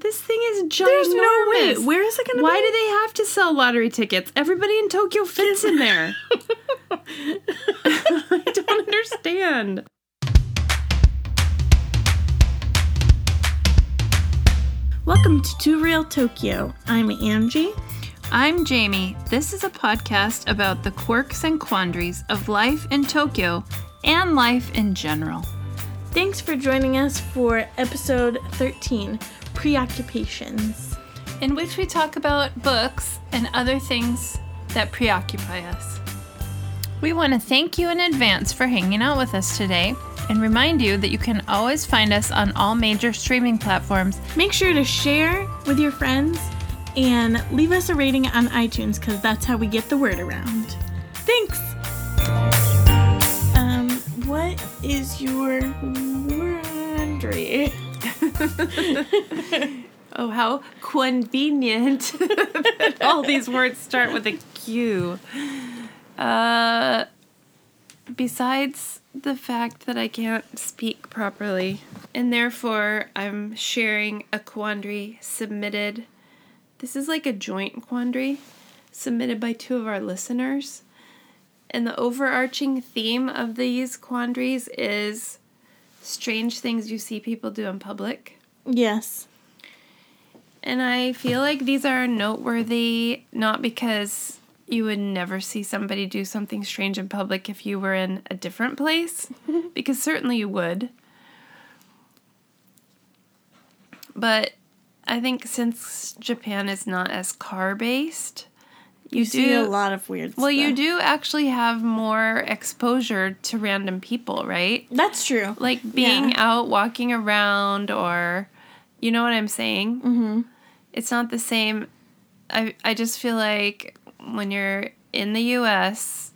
This thing is ginormous. There's no way. Where is it going to be? Why do they have to sell lottery tickets? Everybody in Tokyo fits in there. I don't understand. Welcome to Two Real Tokyo. I'm Angie. I'm Jamie. This is a podcast about the quirks and quandaries of life in Tokyo and life in general. Thanks for joining us for episode 13 Preoccupations. in which we talk about books and other things that preoccupy us. We want to thank you in advance for hanging out with us today and remind you that you can always find us on all major streaming platforms. Make sure to share with your friends and leave us a rating on iTunes because that's how we get the word around. Thanks! Um, what is your quandary? Oh, how convenient that all these words start with a Q. Uh, besides the fact that I can't speak properly, and therefore I'm sharing a quandary submitted. This is like a joint quandary submitted by two of our listeners. And the overarching theme of these quandaries is strange things you see people do in public. Yes. And I feel like these are noteworthy not because you would never see somebody do something strange in public if you were in a different place, because certainly you would. But I think since Japan is not as car based, you, do see a lot of weird well, you do actually have more exposure to random people, right? That's true. Like being Yeah. out walking around or you know what I'm saying? Mm-hmm. It's not the same. I I just feel like when you're in the US,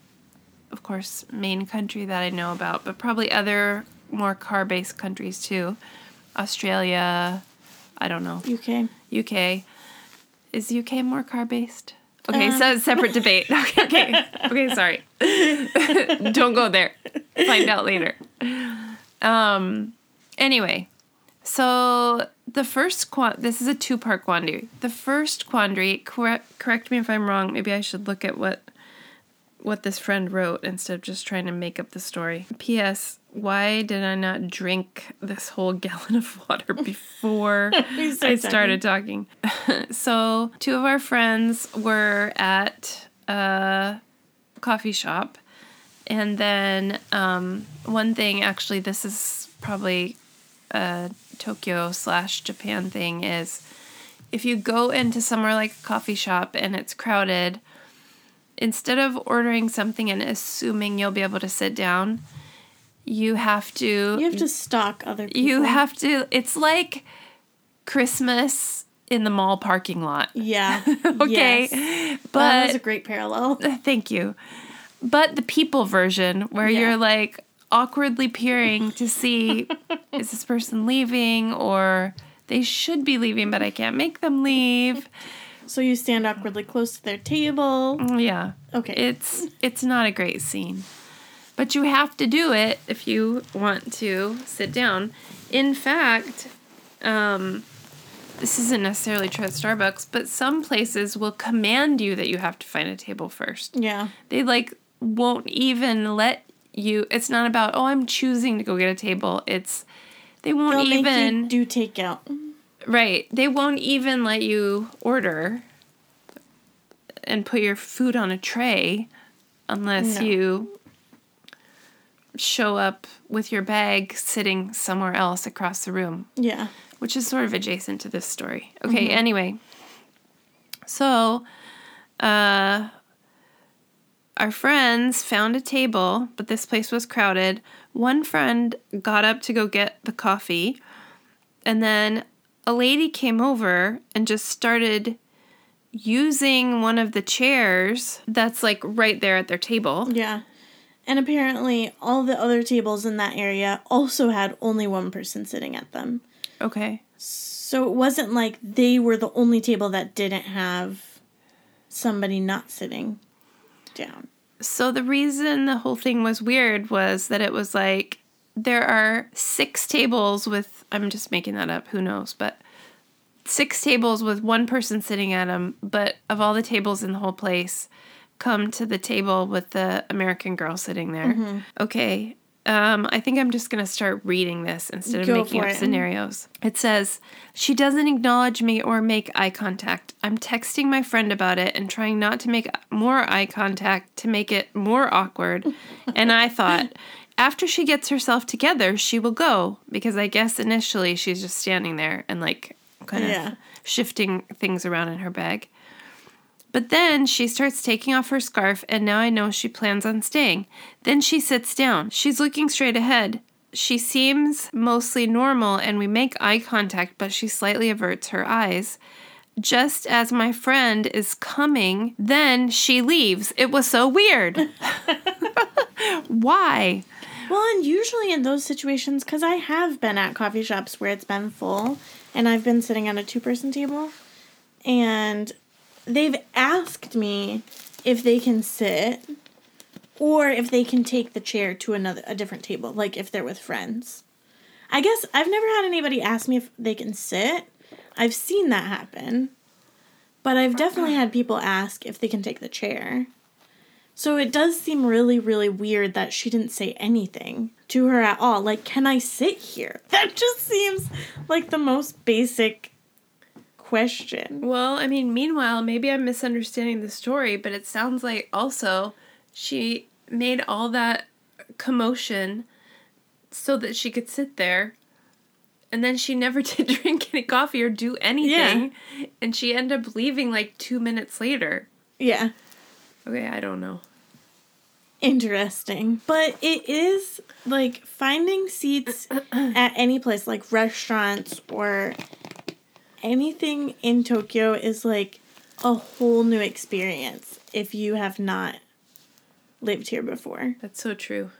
of course, main country that I know about, but probably other more car-based countries too. Australia, I don't know. UK. UK. Is UK more car-based? Okay, Uh. so separate debate. Okay, okay. Okay, sorry. Don't go there. Find out later. Um anyway, so the first quan this is a two-part quandary. The first quandary, correct correct me if I'm wrong, maybe I should look at what what this friend wrote instead of just trying to make up the story. P.S. Why did I not drink this whole gallon of water before We I started started talking? so, two of our friends were at a coffee shop. And then, um, one thing actually, this is probably a Tokyo slash Japan thing is if you go into somewhere like a coffee shop and it's crowded, instead of ordering something and assuming you'll be able to sit down, you have to You have to stalk other people. you have to it's like Christmas in the mall parking lot. Yeah. Okay. Yes. But that was a great parallel. Thank you. But the people version, where Yeah. you're like awkwardly peering to see is this person leaving or they should be leaving, but I can't make them leave. So you stand awkwardly close to their table. Yeah. Okay. It's it's not a great scene. But you have to do it if you want to sit down. In fact, um this isn't necessarily true at Starbucks, but some places will command you that you have to find a table first. yeah. They like won't even let you. It's not about oh I'm choosing to go get a table. It's they won't They'll even you do takeout. Right. They won't even let you order and put your food on a tray unless No. you show up with your bag sitting somewhere else across the room Yeah. which is sort of adjacent to this story. Okay, anyway. So, uh, our friends found a table, but this place was crowded. One friend got up to go get the coffee, and then a lady came over and just started using one of the chairs that's like right there at their table. Yeah. And apparently, all the other tables in that area also had only one person sitting at them. Okay. So it wasn't like they were the only table that didn't have somebody not sitting down. So the reason the whole thing was weird was that it was like there are six tables with I'm just making that up, who knows, but six tables with one person sitting at them, but of all the tables in the whole place, come to the table with the American girl sitting there. Mm-hmm. Okay. Um, I think I'm just going to start reading this instead of Go making up it. scenarios. It says, She doesn't acknowledge me or make eye contact. I'm texting my friend about it and trying not to make more eye contact to make it more awkward. and I thought, after she gets herself together, she will go because I guess initially she's just standing there and like kind of Yeah. shifting things around in her bag. But then she starts taking off her scarf, and now I know she plans on staying. Then she sits down. She's looking straight ahead. She seems mostly normal, and we make eye contact, but she slightly averts her eyes. Just as my friend is coming, then she leaves. It was so weird. Why? Well, and usually in those situations, because I have been at coffee shops where it's been full and I've been sitting at a two person table, and they've asked me if they can sit or if they can take the chair to another a different table, like if they're with friends. I guess I've never had anybody ask me if they can sit. I've seen that happen. But I've definitely had people ask if they can take the chair. So it does seem really, really weird that she didn't say anything to her at all. Like, can I sit here? That just seems like the most basic question. Well, I mean, meanwhile, maybe I'm misunderstanding the story, but it sounds like also she made all that commotion so that she could sit there. And then she never did drink any coffee or do anything. And she ended up leaving like two minutes later. Yeah, Okay, I don't know. Interesting. But it is like finding seats at any place, like restaurants or anything in Tokyo, is like a whole new experience if you have not lived here before. That's so true.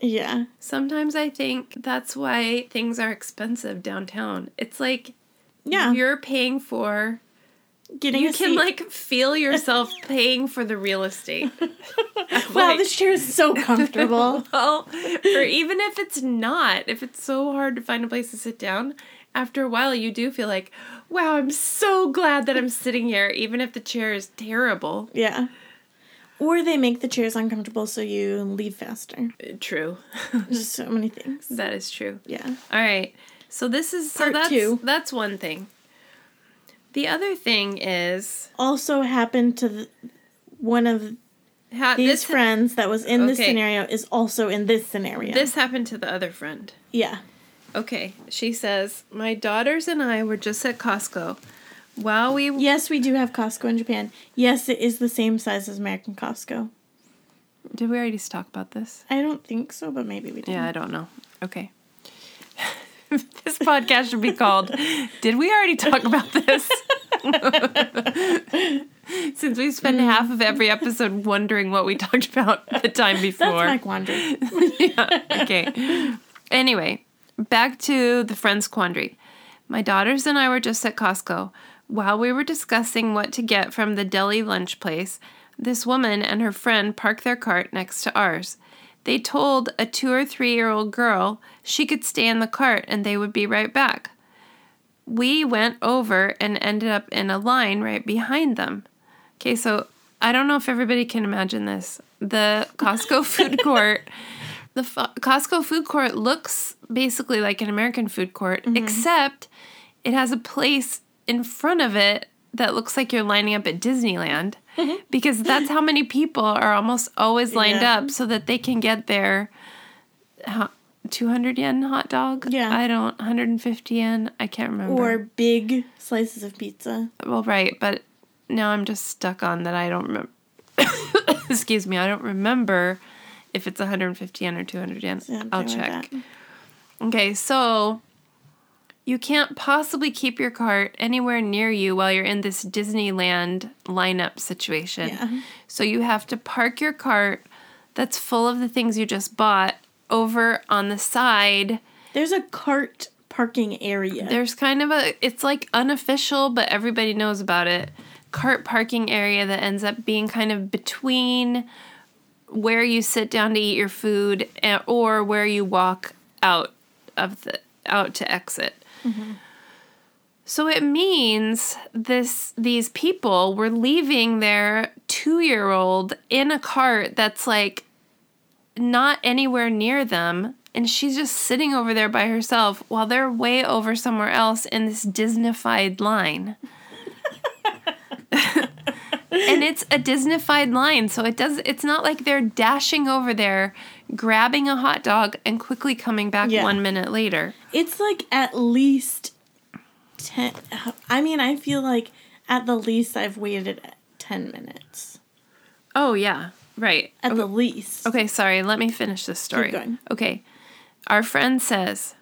Yeah. Sometimes I think that's why things are expensive downtown. It's like Yeah. you're paying for Getting you can seat. like feel yourself paying for the real estate. Wow, Like- this chair is so comfortable. well, or even if it's not, if it's so hard to find a place to sit down, after a while you do feel like, wow, I'm so glad that I'm sitting here, even if the chair is terrible. yeah. Or they make the chairs uncomfortable so you leave faster. Uh, true. Just so many things. that is true. Yeah. All right. So this is so Part that's two. that's one thing. The other thing is Also happened to the, one of how these this friends that was in this Okay. scenario is also in this scenario. this happened to the other friend. yeah. Okay, she says, My daughters and I were just at Costco. While we Yes, we do have Costco in Japan. Yes, it is the same size as American Costco. did we already talk about this? I don't think so, but maybe we did. Yeah, I don't know. Okay. this podcast should be called Did We Already Talk About This? Since we spend half of every episode wondering what we talked about the time before. That's. Mike Wandry. yeah. Okay. Anyway, back to the friends quandary. My daughters and I were just at Costco. While we were discussing what to get from the deli lunch place, this woman and her friend parked their cart next to ours. They told a two or three year old girl she could stay in the cart and they would be right back. We went over and ended up in a line right behind them. Okay, so I don't know if everybody can imagine this. The Costco food court, the f- Costco food court looks basically like an American food court, mm-hmm. except it has a place in front of it that looks like you're lining up at Disneyland mm-hmm. because that's how many people are almost always lined Yeah. up so that they can get their 200 yen hot dog. Yeah. I don't, 150 yen. I can't remember. Or big slices of pizza. Well, right, but now I'm just stuck on that I don't remember. Excuse me, I don't remember if it's 150 yen or 200 yen. Yeah, I'll something like check. Okay, so you can't possibly keep your cart anywhere near you while you're in this Disneyland lineup situation. Yeah. So you have to park your cart that's full of the things you just bought over on the side. There's a cart parking area. There's kind of a it's like unofficial, but everybody knows about it. Cart parking area that ends up being kind of between where you sit down to eat your food and, or where you walk out of the out to exit. So it means this these people were leaving their 2-year-old in a cart that's like not anywhere near them and she's just sitting over there by herself while they're way over somewhere else in this Disneyfied line. and it's a Disneyfied line, so it does it's not like they're dashing over there, grabbing a hot dog and quickly coming back Yeah. 1 minute later. It's like at least 10. I mean, I feel like at the least I've waited 10 minutes. Oh yeah, right. At the least. Okay, sorry. Let me finish this story. going. Okay. Our friend says,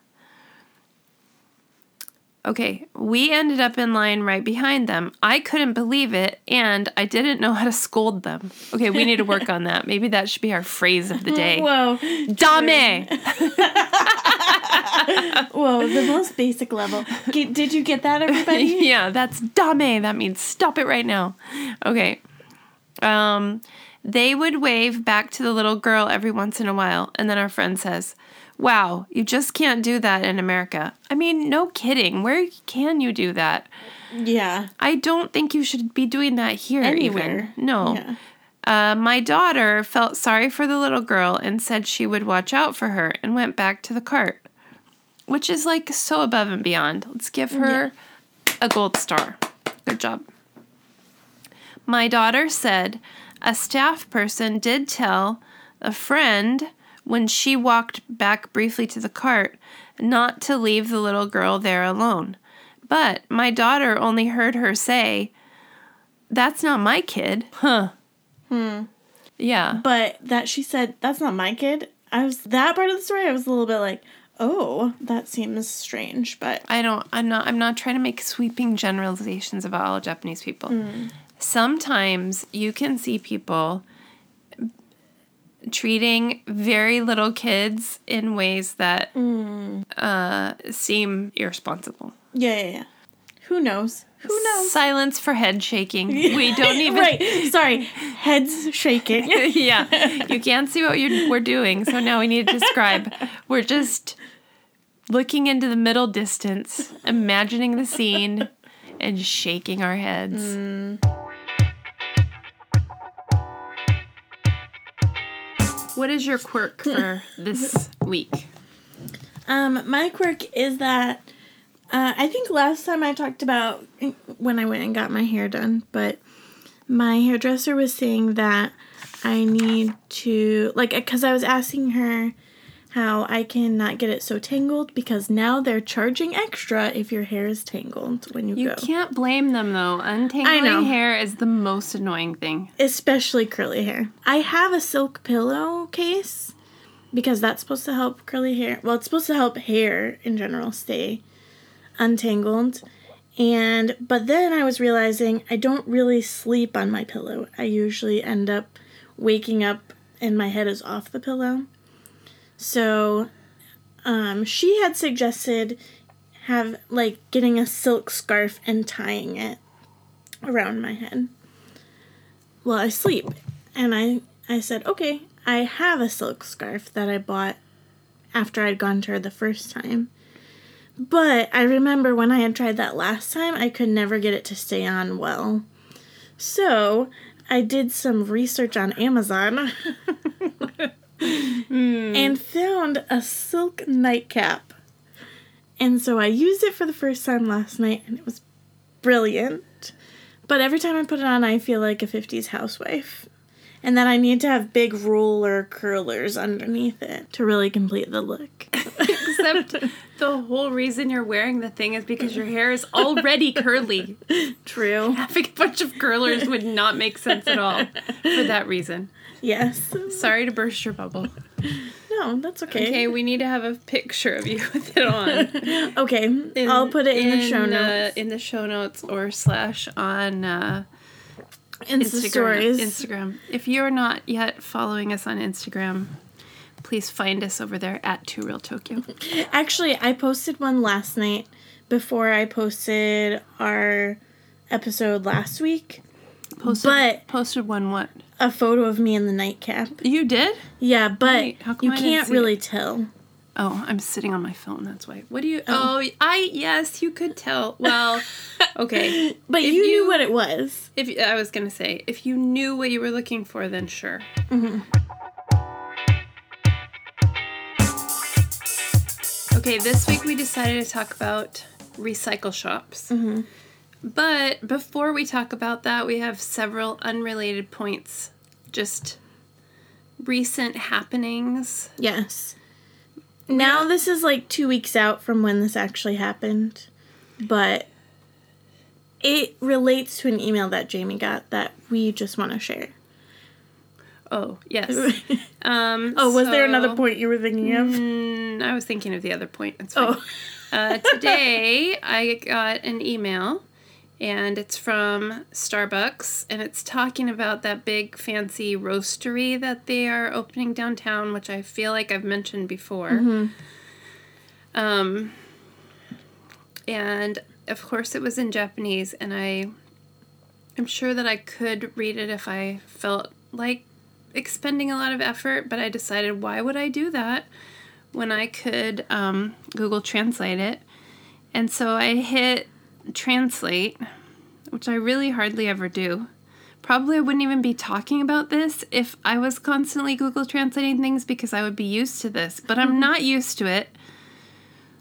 Okay, we ended up in line right behind them. I couldn't believe it, and I didn't know how to scold them. Okay, we need to work on that. Maybe that should be our phrase of the day. Whoa. Dame! Whoa, the most basic level. Did you get that, everybody? yeah, that's dame. That means stop it right now. Okay. Um, they would wave back to the little girl every once in a while, and then our friend says, Wow, you just can't do that in America. I mean, no kidding. Where can you do that? Yeah. I don't think you should be doing that here Anywhere. even. No. Yeah. Uh, my daughter felt sorry for the little girl and said she would watch out for her and went back to the cart, which is like so above and beyond. Let's give her a gold star. Good job. My daughter said a staff person did tell a friend when she walked back briefly to the cart not to leave the little girl there alone. But my daughter only heard her say, That's not my kid. Huh. Hmm. Yeah. But that she said, that's not my kid. I was, that part of the story, I was a little bit like, oh, that seems strange. But I don't I'm not I'm not trying to make sweeping generalizations about all Japanese people. Sometimes you can see people treating very little kids in ways that uh, seem irresponsible. yeah, yeah, yeah. Who knows? Who knows? Silence for head shaking. We don't even right. Sorry. Heads shaking. yeah, you can't see what you're, we're doing, so now we need to describe. We're just looking into the middle distance, imagining the scene, and shaking our heads. What is your quirk for this week? Um, my quirk is that uh, I think last time I talked about when I went and got my hair done, but my hairdresser was saying that I need to like because I was asking her how I can not get it so tangled because now they're charging extra if your hair is tangled when you, You go, You can't blame them though. Untangling hair is the most annoying thing. especially curly hair. I have a silk pillow case because that's supposed to help curly hair. Well, it's supposed to help hair in general stay untangled. And but then I was realizing I don't really sleep on my pillow. I usually end up waking up and my head is off the pillow. So um, she had suggested have like getting a silk scarf and tying it around my head while I sleep. And I I said, "Okay, I have a silk scarf that I bought after I'd gone to her the first time." But I remember when I had tried that last time, I could never get it to stay on well. So, I did some research on Amazon Mm. and found a silk nightcap. And so I used it for the first time last night and it was brilliant. But every time I put it on, I feel like a 50s housewife. And then I need to have big roller curlers underneath it to really complete the look. Except the whole reason you're wearing the thing is because your hair is already curly. True. Having a bunch of curlers would not make sense at all for that reason. Yes. Sorry to burst your bubble. No, that's okay. Okay, we need to have a picture of you with it on. Okay. I'll put it in, the show notes. in the show notes or slash on uh, Insta Instagram. stories. Instagram. If you're not yet following us on Instagram, please find us over there at Two Real Tokyo. Actually, I posted one last night before I posted our episode last week. Posted, But- posted one what? A photo of me in the nightcap. You did? Yeah, but Wait, you I can't really tell. Oh, I'm sitting on my phone. That's why. What do you? Oh, oh I yes, you could tell. Well, okay. But you, you- knew what it was. If I was gonna say, if you knew what you were looking for, then sure. Mm-hmm. Okay, this week we decided to talk about recycle shops. Mm-hmm. But before we talk about that, we have several unrelated points. Just recent happenings. Yes. Now this is like two weeks out from when this actually happened, but it relates to an email that Jamie got that we just want to share. Oh, yes. Um, Oh, was there another point you were thinking of? Mm, I was thinking of the other point. Fine. Oh, Uh, today, I got an email, and it's from Starbucks, and it's talking about that big fancy roastery that they are opening downtown, which I feel like I've mentioned before. Um, and of course, it was in Japanese, and I, I'm sure that I could read it if I felt like expending a lot of effort, but I decided why would I do that? when I could um, Google Translate it. And so I hit translate, which I really hardly ever do. Probably I wouldn't even be talking about this if I was constantly Google translating things because I would be used to this, but I'm mm-hmm. not used to it.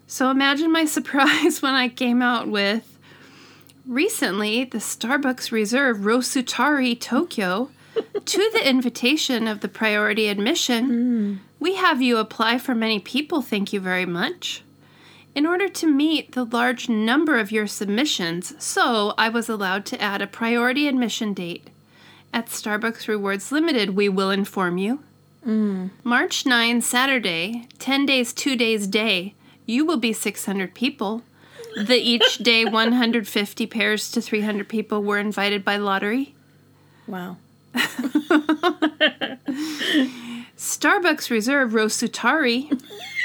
So imagine my surprise when I came out with recently the Starbucks Reserve Rosutari Tokyo to the invitation of the priority admission mm. we have you apply for many people, thank you very much. In order to meet the large number of your submissions, so I was allowed to add a priority admission date. At Starbucks Rewards Limited, we will inform you. Mm. March 9, Saturday, 10 days, 2 days day, you will be 600 people. The each day 150 pairs to 300 people were invited by lottery. wow. Starbucks Reserve Rosutari.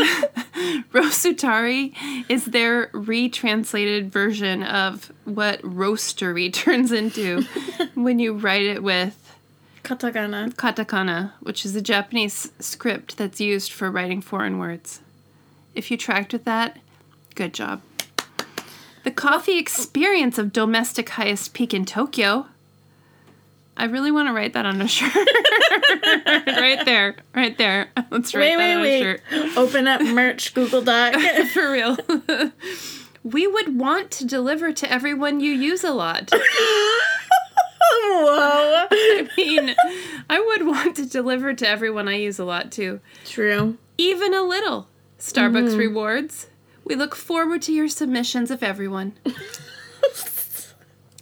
Rosutari is their retranslated version of what roastery turns into when you write it with Katakana. katakana, which is a Japanese script that's used for writing foreign words. If you tracked with that, good job. The coffee experience of domestic highest peak in Tokyo. I really want to write that on a shirt. right there. Right there. Let's write Wait, that wait, on a wait. shirt. Open up merch Google Doc. For real. we would want to deliver to everyone you use a lot. Whoa. I mean, I would want to deliver to everyone I use a lot too. True. Even a little. Starbucks mm-hmm. rewards. We look forward to your submissions of everyone.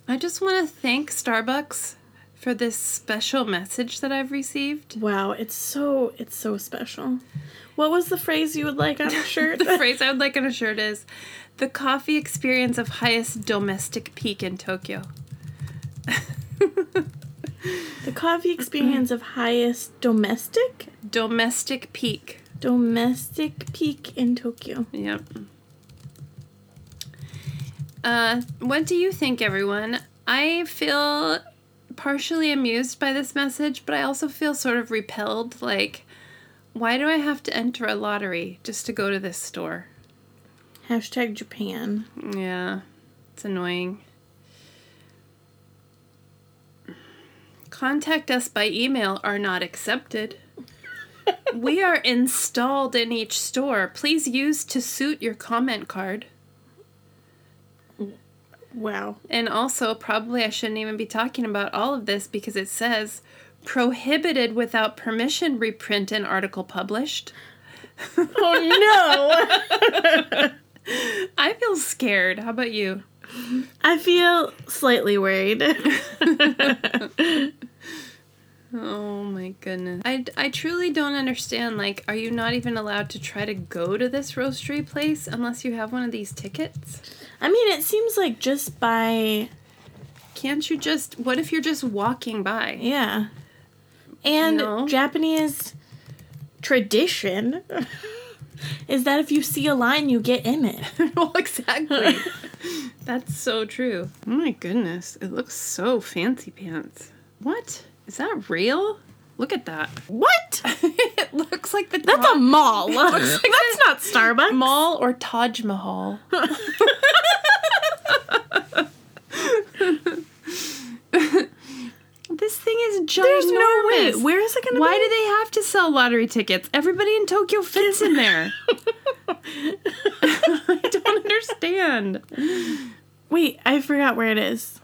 I just want to thank Starbucks for this special message that I've received. Wow, it's so it's so special. What was the phrase you would like on a shirt? The phrase I would like on a shirt is the coffee experience of highest domestic peak in Tokyo. the coffee experience of highest domestic Domestic peak. domestic peak in Tokyo. Yep. Uh, what do you think, everyone? I feel partially amused by this message, but I also feel sort of repelled. Like, why do I have to enter a lottery just to go to this store? Hashtag Japan. Yeah, it's annoying. Contact us by email are not accepted. we are installed in each store. Please use to suit your comment card. Wow. And also, probably I shouldn't even be talking about all of this because it says prohibited without permission reprint an article published. Oh no! I feel scared. How about you? I feel slightly worried. Oh my goodness. I, I truly don't understand. Like, are you not even allowed to try to go to this roastery place unless you have one of these tickets? I mean, it seems like just by Can't you just. What if you're just walking by? yeah, and No. Japanese tradition is that if you see a line, you get in it. well, exactly. That's so true. Oh my goodness. It looks so fancy pants. What? Is that real? Look at that. What? it looks like the That's a Taj- mall. That's not Starbucks. mall or Taj Mahal. this thing is ginormous. There's no way. Where is it going to Why be? do they have to sell lottery tickets? Everybody in Tokyo fits in there. I don't understand. Wait, I forgot where it is.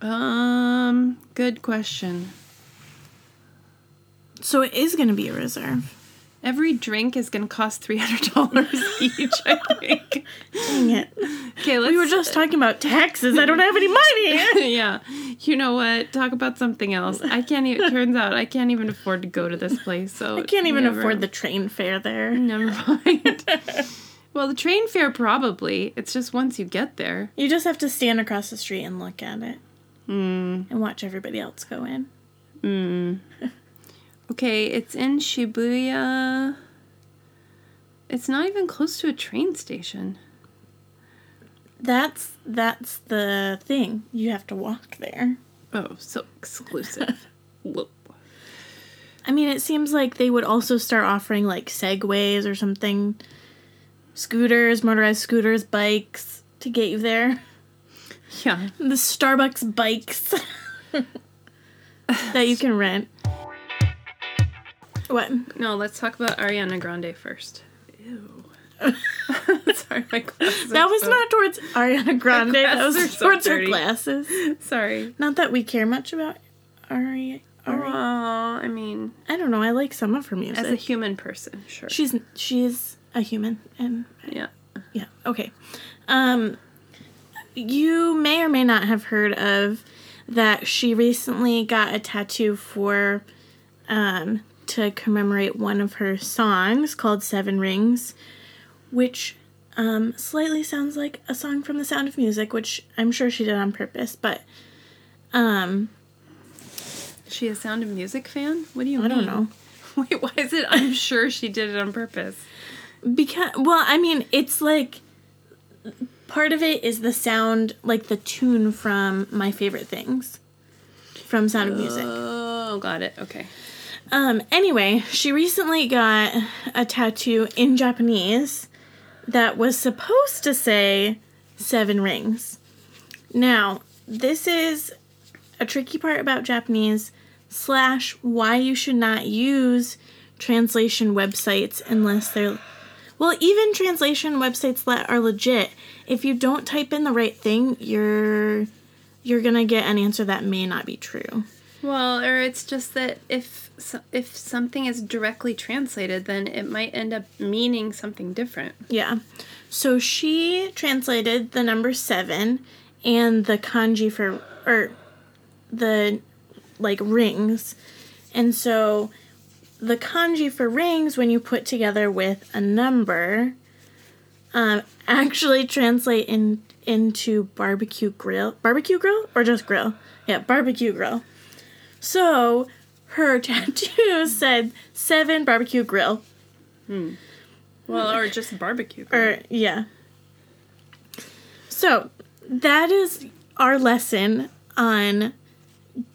Um, good question. So it is going to be a reserve. Every drink is going to cost three hundred dollars each. I think. Dang it. Okay, let's. We were just talking about taxes. I don't have any money. yeah. You know what? Talk about something else. I can't even. Turns out I can't even afford to go to this place. So I can't even never- afford the train fare there. Never mind. well, the train fare probably. It's just once you get there. You just have to stand across the street and look at it Hmm. and watch everybody else go in. Hmm. Okay, it's in Shibuya. It's not even close to a train station. That's that's the thing. You have to walk there. Oh, so exclusive. Whoa. I mean, it seems like they would also start offering like segways or something, scooters, motorized scooters, bikes to get you there. Yeah. The Starbucks bikes that you can rent. What? No, let's talk about Ariana Grande first. Ew. Sorry, my glasses. That was so- not towards Ariana Grande. That was so towards her dirty. glasses. Sorry. Not that we care much about Ari. Oh, Ari. I mean, I don't know. I like some of her music. as a human person, sure. she's she's a human, and yeah. yeah, okay. Um, you may or may not have heard of that. She recently got a tattoo for, um, to commemorate one of her songs called Seven Rings, which um slightly sounds like a song from The Sound of Music, which I'm sure she did on purpose, but um, Is she a Sound of Music fan? What do you I mean? don't know. Wait, why is it? I'm sure she did it on purpose. Because well, I mean, it's like part of it is the sound, like the tune from My Favorite Things from Sound of Music. Oh, got it. Okay. Um anyway, she recently got a tattoo in Japanese that was supposed to say seven rings. Now, this is a tricky part about Japanese slash why you should not use translation websites unless they're well, even translation websites that are legit, if you don't type in the right thing, you're you're gonna get an answer that may not be true. Well, or it's just that if if something is directly translated, then it might end up meaning something different. Yeah. So she translated the number seven and the kanji for or the like rings. And so the kanji for rings when you put together with a number um actually translate in into barbecue grill. Barbecue grill or just grill? Yeah, barbecue grill. So her tattoo said seven barbecue grill. Well, or just barbecue. Or yeah. So that is our lesson on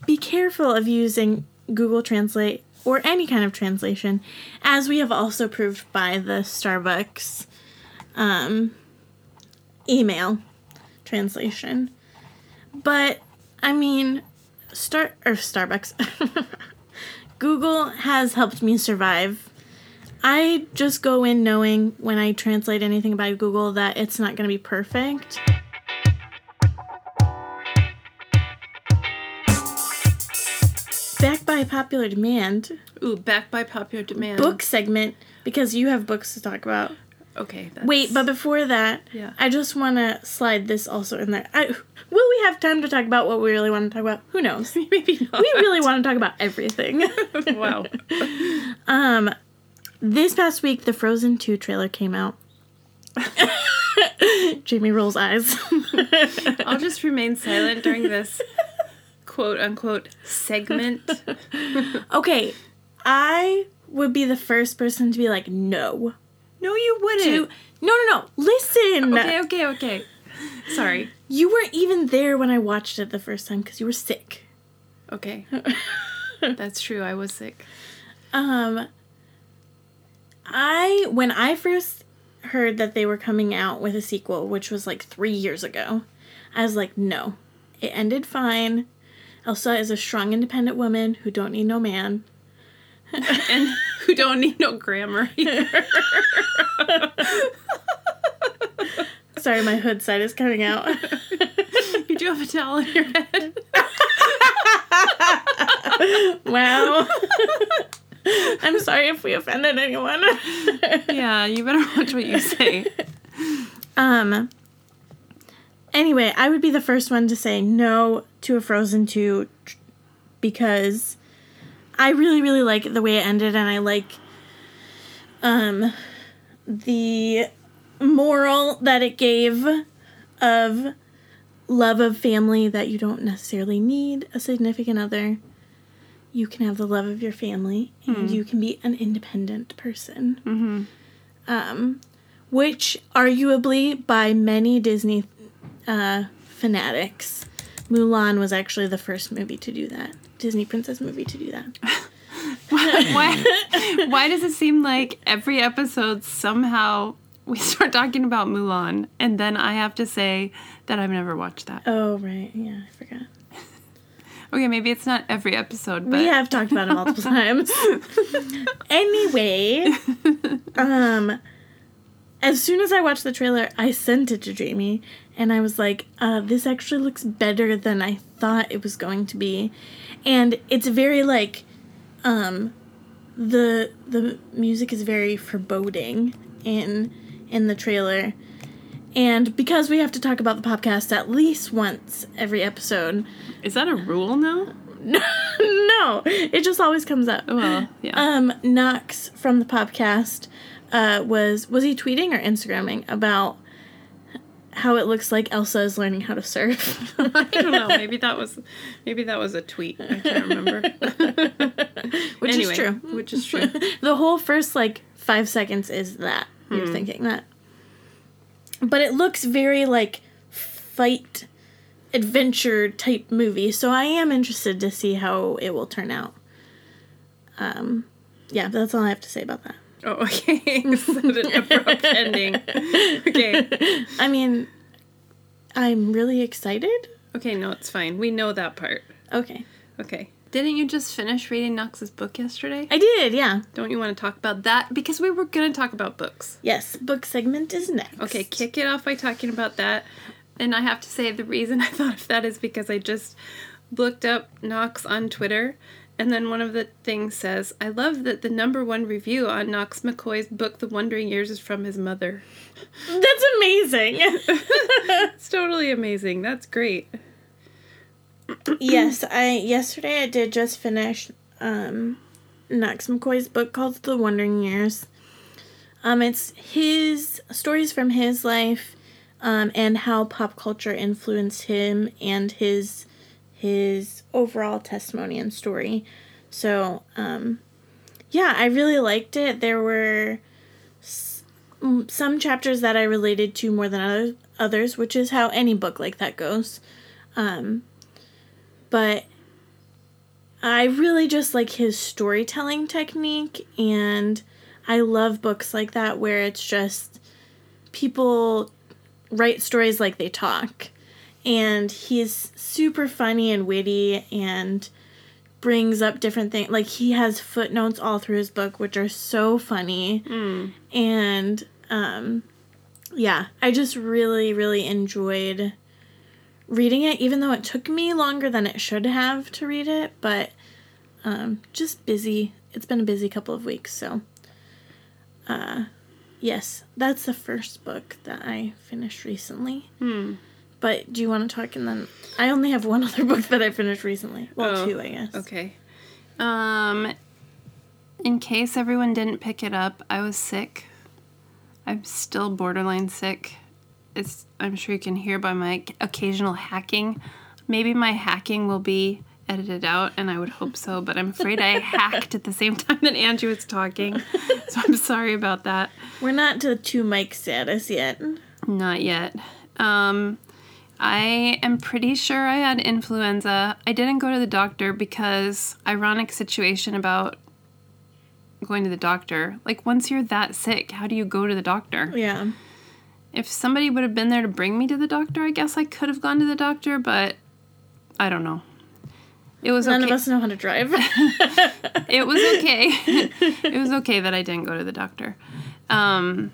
be careful of using Google Translate or any kind of translation, as we have also proved by the Starbucks um, email translation. But I mean, Star or Starbucks. Google has helped me survive I just go in knowing when I translate anything by Google that it's not going to be perfect. Back by popular demand, Ooh, back by popular demand. book segment, because you have books to talk about. Okay. That's, Wait, but before that, Yeah. I just want to slide this also in there. I, will we have time to talk about what we really want to talk about? Who knows? maybe not. We really want to talk about everything. wow. Um, this past week, the Frozen 2 trailer came out. Jamie rolls eyes. I'll just remain silent during this quote unquote segment. okay, I would be the first person to be like, no. No, you wouldn't. To, no, no, no. Listen. Okay, okay, okay. Sorry. You weren't even there when I watched it the first time because you were sick. Okay. That's true. I was sick. Um, I when I first heard that they were coming out with a sequel, which was like three years ago, I was like, no, it ended fine. Elsa is a strong, independent woman who don't need no man. and who don't need no grammar either. Sorry, my hood side is coming out. you do have a towel on your head. wow. I'm sorry if we offended anyone. yeah, you better watch what you say. Um. Anyway, I would be the first one to say no to a Frozen 2 tr- because I really, really like the way it ended, and I like um the moral that it gave of love of family that you don't necessarily need a significant other. You can have the love of your family, and you can be an independent person. Mm-hmm. Um, which arguably by many Disney uh, fanatics, Mulan was actually the first movie to do that. Disney princess movie to do that. why, why does it seem like every episode somehow we start talking about Mulan and then I have to say that I've never watched that? Oh right, yeah, I forgot. Okay, maybe it's not every episode, but We have talked about it multiple times. anyway, um, as soon as I watched the trailer, I sent it to Jamie, and I was like, uh, "This actually looks better than I thought it was going to be," and it's very like, um, the the music is very foreboding in in the trailer. And because we have to talk about the podcast at least once every episode, is that a rule now? no, it just always comes up. Well, yeah. Um, Knox from the podcast uh, was was he tweeting or Instagramming about how it looks like Elsa is learning how to surf? I don't know. Maybe that was maybe that was a tweet. I can't remember. Which Anyway, is true. Which is true. the whole first like five seconds is that you're Hmm. thinking that, but it looks very like fight adventure type movie. So I am interested to see how it will turn out. Um, yeah, that's all I have to say about that. Oh, okay. An abrupt ending. Okay. I mean, I'm really excited. Okay, no, it's fine. We know that part. Okay. Okay. Didn't you just finish reading Knox's book yesterday? I did, yeah. Don't you want to talk about that? Because we were going to talk about books. Yes, book segment is next. Okay, kick it off by talking about that. And I have to say, the reason I thought of that is because I just looked up Knox on Twitter. And then one of the things says, I love that the number one review on Knox McCoy's book, The Wandering Years, is from his mother. That's amazing. It's totally amazing. That's great. yes, I yesterday I did just finish um Knox McCoy's book called The Wandering Years. Um it's his stories from his life um and how pop culture influenced him and his his overall testimony and story. So, um yeah, I really liked it. There were s- some chapters that I related to more than other, others, which is how any book like that goes. Um but I really just like his storytelling technique, and I love books like that where it's just people write stories like they talk. And he's super funny and witty and brings up different things. Like, he has footnotes all through his book, which are so funny. Mm. And, um, yeah, I just really, really enjoyed reading it, even though it took me longer than it should have to read it, but um, just busy. It's been a busy couple of weeks, so uh, yes, that's the first book that I finished recently. Hmm. But do you want to talk? And then I only have one other book that I finished recently. Well, Oh, two, I guess. Okay. Um, in case everyone didn't pick it up, I was sick. I'm still borderline sick. It's I'm sure you can hear by my occasional hacking. Maybe my hacking will be edited out, and I would hope so. But I'm afraid I hacked at the same time that Angie was talking, so I'm sorry about that. We're not to two mic status yet. Not yet. Um, I am pretty sure I had influenza. I didn't go to the doctor because ironic situation about going to the doctor. Like once you're that sick, how do you go to the doctor? Yeah. If somebody would have been there to bring me to the doctor, I guess I could have gone to the doctor, but I don't know. It was None okay. of us know how to drive. it was okay. it was okay that I didn't go to the doctor. Um,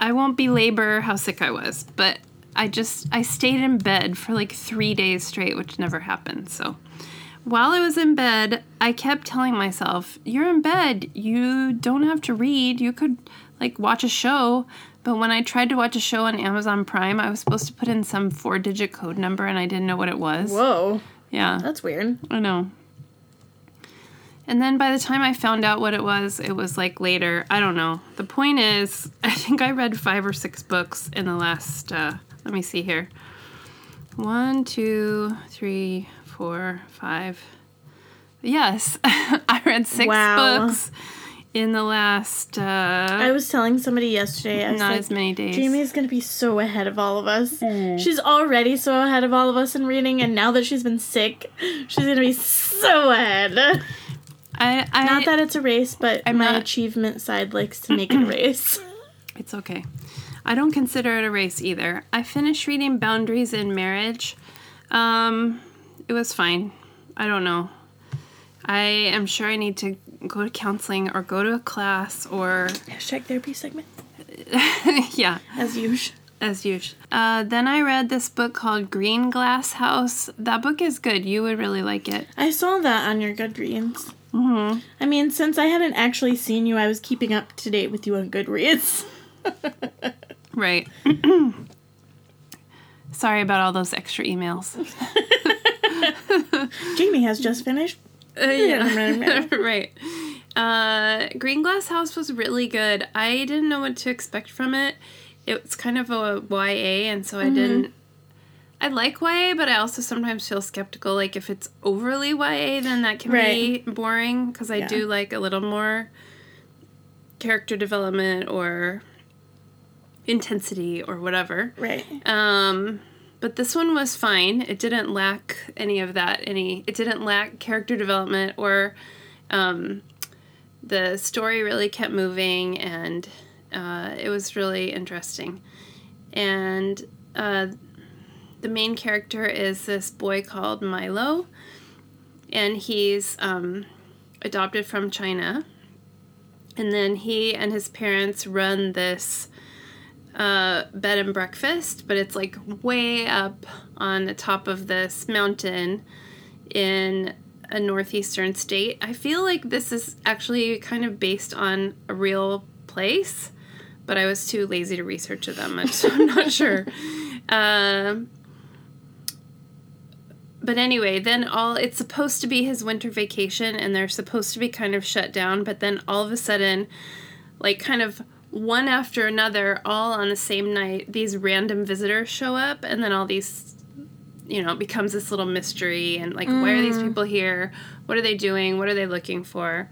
I won't belabor how sick I was, but I just I stayed in bed for like three days straight, which never happened. So while I was in bed, I kept telling myself, "You're in bed. You don't have to read. You could like watch a show." But when I tried to watch a show on Amazon Prime, I was supposed to put in some four-digit code number, and I didn't know what it was. Whoa. Yeah. That's weird. I know. And then by the time I found out what it was, it was like later. I don't know. The point is, I think I read five or six books in the last, uh, let me see here. One, two, three, four, five. Yes, I read six Wow. books in the last, uh, I was telling somebody yesterday, I not like, as many days. Jamie's gonna be so ahead of all of us. Mm. She's already so ahead of all of us in reading, and now that she's been sick, she's gonna be so ahead. I, I, Not that it's a race, but I'm my not- achievement side likes to make it a race. It's okay. I don't consider it a race either. I finished reading Boundaries in Marriage. Um, it was fine. I don't know. I am sure I need to go to counseling or go to a class or, Hashtag therapy segment, yeah, as usual. as usual. Uh, then I read this book called Green Glass House. That book is good. You would really like it. I saw that on your Goodreads. hmm I mean, since I hadn't actually seen you, I was keeping up to date with you on Goodreads. Right. Sorry about all those extra emails. Jamie has just finished. Uh, yeah. right. Uh, Green Glass House was really good. I didn't know what to expect from it. It's kind of a YA, and so I didn't. I like YA, but I also sometimes feel skeptical. Like if it's overly YA, then that can Right. be boring because I Yeah. do like a little more character development or intensity or whatever. Right. Um, but this one was fine. It didn't lack any of that. Any. It didn't lack character development or. Um, the story really kept moving, and uh, it was really interesting. And uh, the main character is this boy called Milo, and he's um, adopted from China. And then he and his parents run this uh, bed and breakfast, but it's like way up on the top of this mountain in a northeastern state. I feel like this is actually kind of based on a real place, but I was too lazy to research them, so I'm not sure. Um, but anyway, then all it's supposed to be his winter vacation, and they're supposed to be kind of shut down, but then all of a sudden, like kind of one after another, all on the same night, these random visitors show up, and then all these, you know, it becomes this little mystery and like, why are these people here? What are they doing? What are they looking for?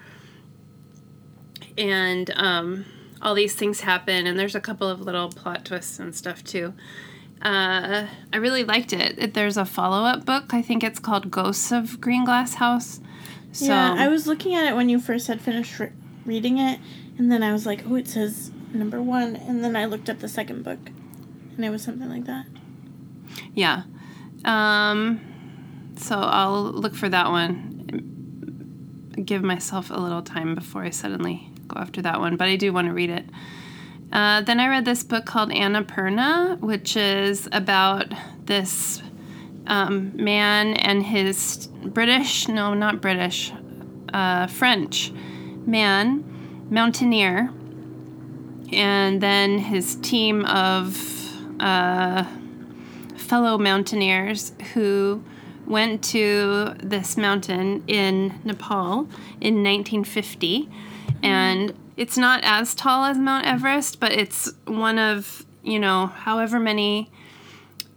And um, all these things happen, and there's a couple of little plot twists and stuff too. Uh, I really liked it. It- There's a follow up book. I think it's called Ghosts of Green Glass House. So, yeah, I was looking at it when you first had finished re- reading it, and then I was like, oh, it says number one, and then I looked up the second book, and it was something like that. Yeah. Um, so I'll look for that one. Give myself a little time before I suddenly go after that one, but I do want to read it. Uh, then I read this book called Annapurna, which is about this um, man and his British, no, not British, uh, French man, mountaineer, and then his team of uh, fellow mountaineers who went to this mountain in Nepal in 1950. And it's not as tall as Mount Everest, but it's one of, you know, however many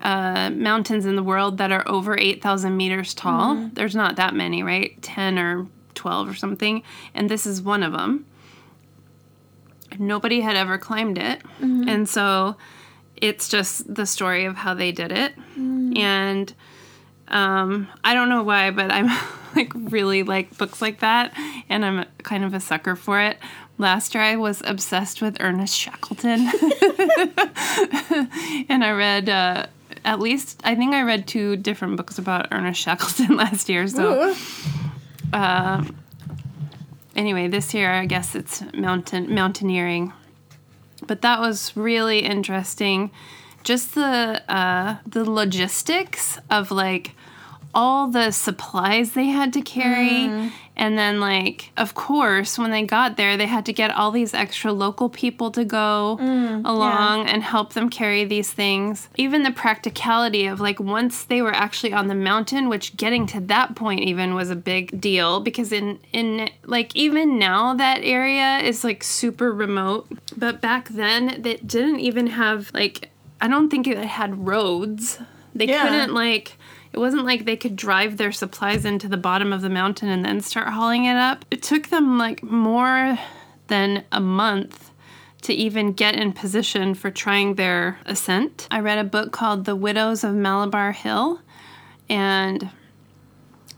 uh, mountains in the world that are over 8,000 meters tall. There's not that many, right? 10 or 12 or something. And this is one of them. Nobody had ever climbed it. And so it's just the story of how they did it. And um, I don't know why, but I'm like really like books like that, and I'm kind of a sucker for it. Last year, I was obsessed with Ernest Shackleton, and I read uh, at least I think I read two different books about Ernest Shackleton last year. So uh, anyway, this year I guess it's mountain mountaineering, but that was really interesting. Just the uh, the logistics of like all the supplies they had to carry. Mm. And then, like, of course, when they got there, they had to get all these extra local people to go mm, along and help them carry these things. Even the practicality of, like, once they were actually on the mountain, which getting to that point even was a big deal because, in, in like, even now, that area is, like, super remote. But back then, they didn't even have, like, I don't think it had roads. They Yeah. couldn't, like, it wasn't like they could drive their supplies into the bottom of the mountain and then start hauling it up. It took them like more than a month to even get in position for trying their ascent. I read a book called The Widows of Malabar Hill, and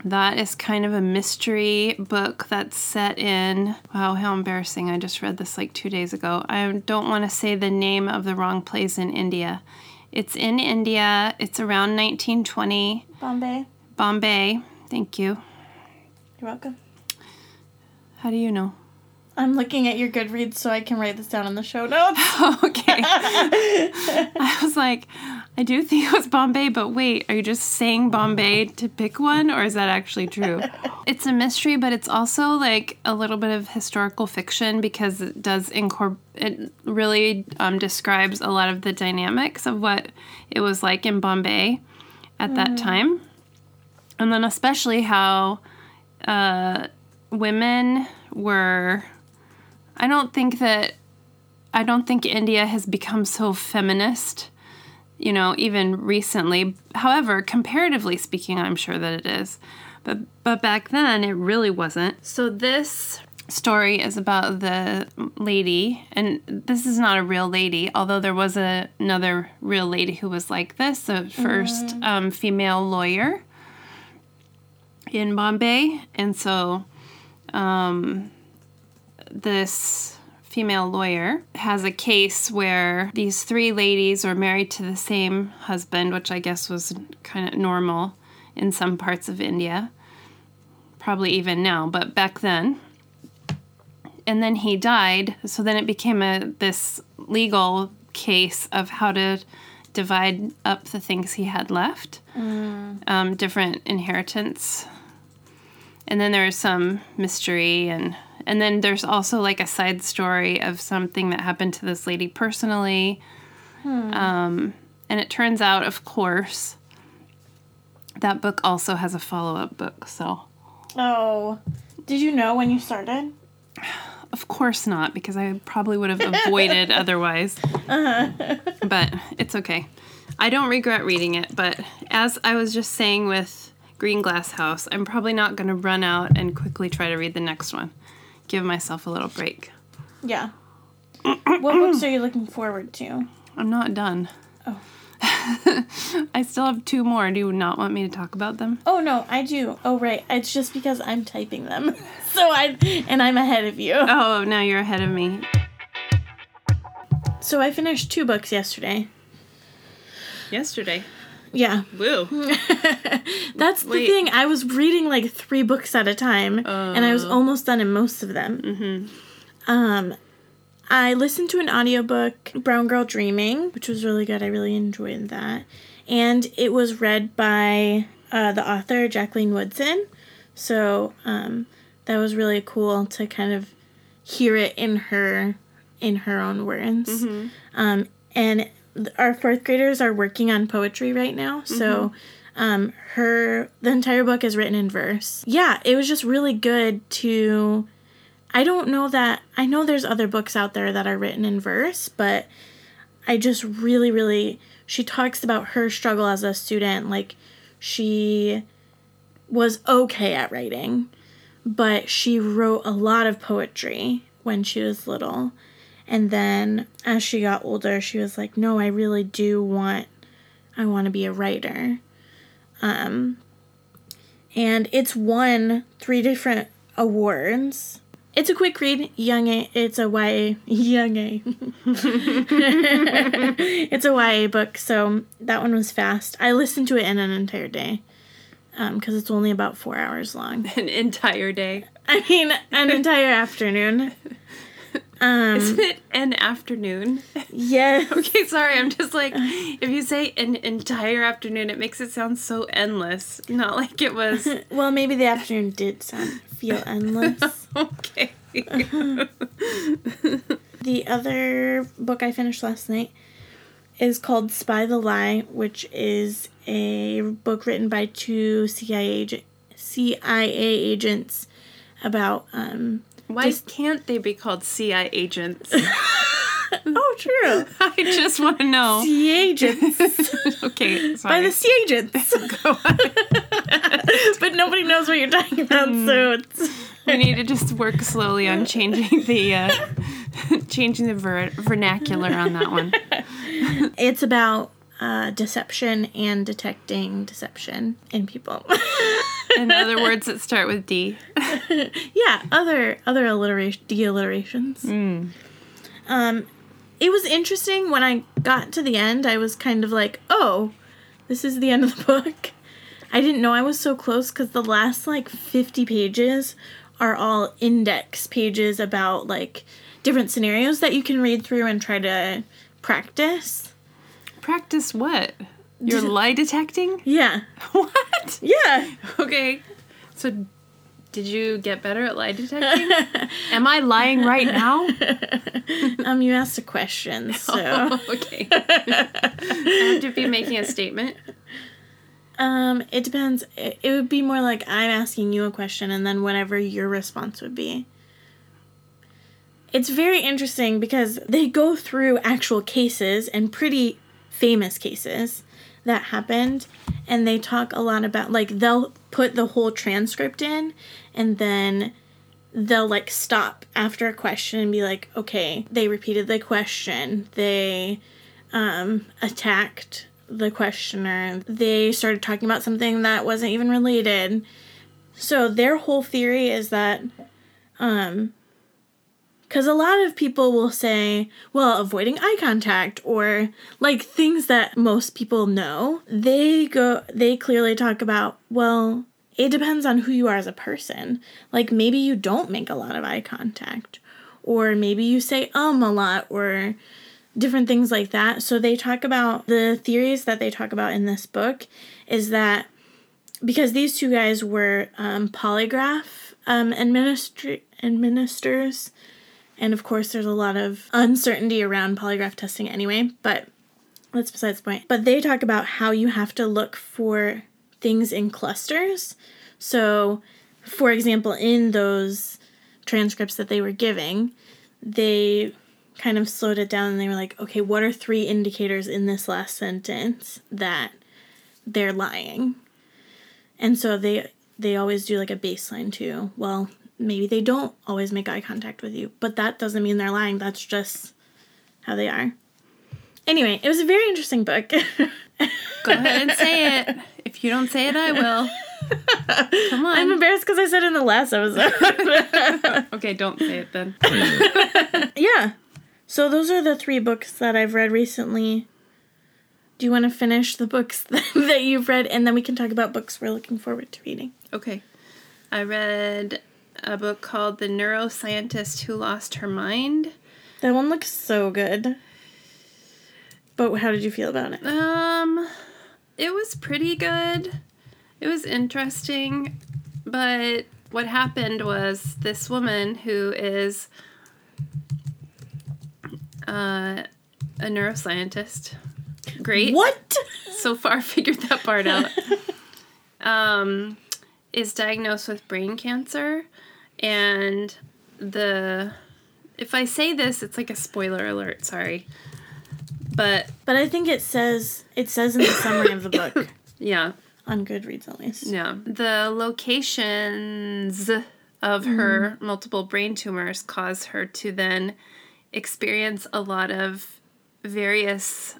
that is kind of a mystery book that's set in. Wow, how embarrassing. I just read this like two days ago. I don't want to say the name of the wrong place in India. It's in India, it's around 1920. Bombay. Bombay. Thank you. You're welcome. How do you know? I'm looking at your Goodreads so I can write this down in the show notes. okay. I was like, I do think it was Bombay, but wait, are you just saying Bombay to pick one, or is that actually true? It's a mystery, but it's also like a little bit of historical fiction because it does incorporate. It really um, describes a lot of the dynamics of what it was like in Bombay at that time, and then especially how uh, women were. I don't think that I don't think India has become so feminist, you know, even recently. However, comparatively speaking, I'm sure that it is. But but back then it really wasn't. So this story is about the lady and this is not a real lady, although there was a, another real lady who was like this, the first um, female lawyer in Bombay. And so um, this female lawyer has a case where these three ladies were married to the same husband, which I guess was kind of normal in some parts of India, probably even now, but back then. And then he died, so then it became a this legal case of how to divide up the things he had left, um, different inheritance. And then there was some mystery and and then there's also like a side story of something that happened to this lady personally. Um, and it turns out of course that book also has a follow-up book so. Oh. Did you know when you started? of course not because i probably would have avoided otherwise. But it's okay. I don't regret reading it but as i was just saying with green glass house i'm probably not going to run out and quickly try to read the next one give myself a little break Yeah. what books are you looking forward to? i'm not done Oh. i still have two more do you not want me to talk about them Oh no, I do. Oh right, it's just because I'm typing them. So I and I'm ahead of you. oh now you're ahead of me So I finished two books yesterday. yesterday Yeah. woo That's the thing. I was reading like three books at a time, and I was Oh. almost done in most of them. Mm-hmm. Um, I listened to an audiobook, Brown Girl Dreaming, which was really good. I really enjoyed that. And it was read by uh, the author, Jacqueline Woodson. So um, that was really cool to kind of hear it in her in her own words. Um, and our fourth graders are working on poetry right now. So um, her the entire book is written in verse. Yeah, it was just really good to. I don't know that I know there's other books out there that are written in verse, but I just really, really. She talks about her struggle as a student. Like she was okay at writing, but she wrote a lot of poetry when she was little. And then as she got older, she was like, "No, I really do want I want to be a writer." Um and it's won three different awards. It's a quick read, young A. It's a YA, young A. it's a YA book, so that one was fast. I listened to it in an entire day because it's only about four hours long. An entire day. I mean, an entire afternoon. Um, Isn't it an afternoon? yes. Okay, sorry. I'm just like, if you say an entire afternoon, it makes it sound so endless. Not like it was. Well, maybe the afternoon did sound feel endless. Okay. The other book I finished last night is called Spy the Lie, which is a book written by two CIA agent, CIA agents about um Why can't they be called CI agents? oh true I just want to know. CIA agents Okay, sorry. by the sea agents, but nobody knows what you're talking about, so it's we need to just work slowly on changing the uh, changing the ver- vernacular on that one. it's about uh, deception and detecting deception in people. In other words that start with D. yeah, other other alliteration de-alliterations. Um, it was interesting when I got to the end. I was kind of like, "Oh, this is the end of the book." I didn't know I was so close because the last like fifty pages are all index pages about like different scenarios that you can read through and try to practice. Practice what? You're Did- lie detecting? Yeah, What? yeah. Okay. So did you get better at lie detecting? Am I lying right now? um, you asked a question, so okay. I have to be making a statement. um, it depends. It, it would be more like I'm asking you a question, and then whatever your response would be. It's very interesting because they go through actual cases and pretty famous cases that happened, and they talk a lot about like they'll put the whole transcript in, and then they'll like stop after a question and be like, okay, they repeated the question. They um, attacked the questioner. They started talking about something that wasn't even related. So their whole theory is that, um, because a lot of people will say, well, avoiding eye contact or like things that most people know, they go, they clearly talk about, well, it depends on who you are as a person. Like maybe you don't make a lot of eye contact, or maybe you say um a lot, or different things like that. So they talk about the theories that they talk about in this book is that because these two guys were um, polygraph um, administr- administrators, and of course there's a lot of uncertainty around polygraph testing anyway, but that's besides the point. But they talk about how you have to look for things in clusters. So, for example, in those transcripts that they were giving, they kind of slowed it down and they were like, okay, what are three indicators in this last sentence that they're lying? And so they they always do like a baseline too. Well, maybe they don't always make eye contact with you, but that doesn't mean they're lying. That's just how they are. Anyway, it was a very interesting book. Go ahead and say it. If you don't say it, I will. Come on. I'm embarrassed because I said it in the last episode. okay, don't say it then. yeah. So those are the three books that I've read recently. Do you want to finish the books that you've read and then we can talk about books we're looking forward to reading? Okay. I read a book called The Neuroscientist Who Lost Her Mind. That one looks so good. But how did you feel about it? Um, it was pretty good. It was interesting, but what happened was this woman who is uh, a neuroscientist. Great. What? So far, figured that part out. um, is diagnosed with brain cancer, and the if I say this, it's like a spoiler alert. Sorry, but But I think it says it says in the summary of the book yeah. on Goodreads at least. Yeah. The locations of her multiple brain tumors cause her to then experience a lot of various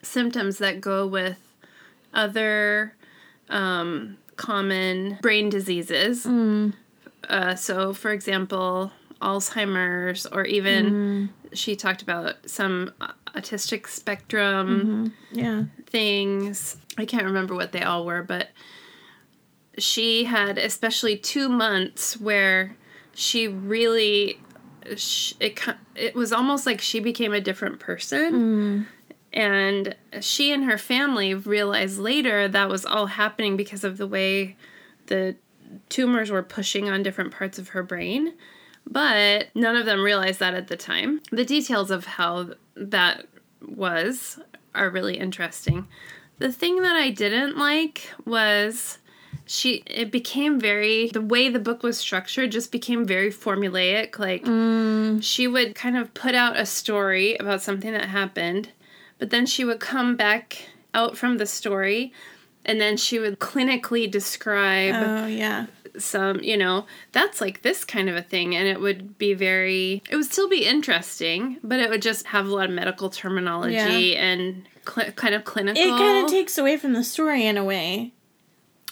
symptoms that go with other um, common brain diseases. Mm. Uh, so, for example, Alzheimer's, or even mm. she talked about some autistic spectrum mm-hmm. Yeah. things. I can't remember what they all were, but she had especially two months where she really it it was almost like she became a different person. Mm. And she and her family realized later that was all happening because of the way the tumors were pushing on different parts of her brain. But none of them realized that at the time. The details of how that was are really interesting. The thing that I didn't like was she it became very the way the book was structured just became very formulaic like mm. she would kind of put out a story about something that happened but then she would come back out from the story and then she would clinically describe Oh yeah. some, you know, that's like this kind of a thing. And it would be very, it would still be interesting, but it would just have a lot of medical terminology Yeah. and cl- kind of clinical. It kind of takes away from the story in a way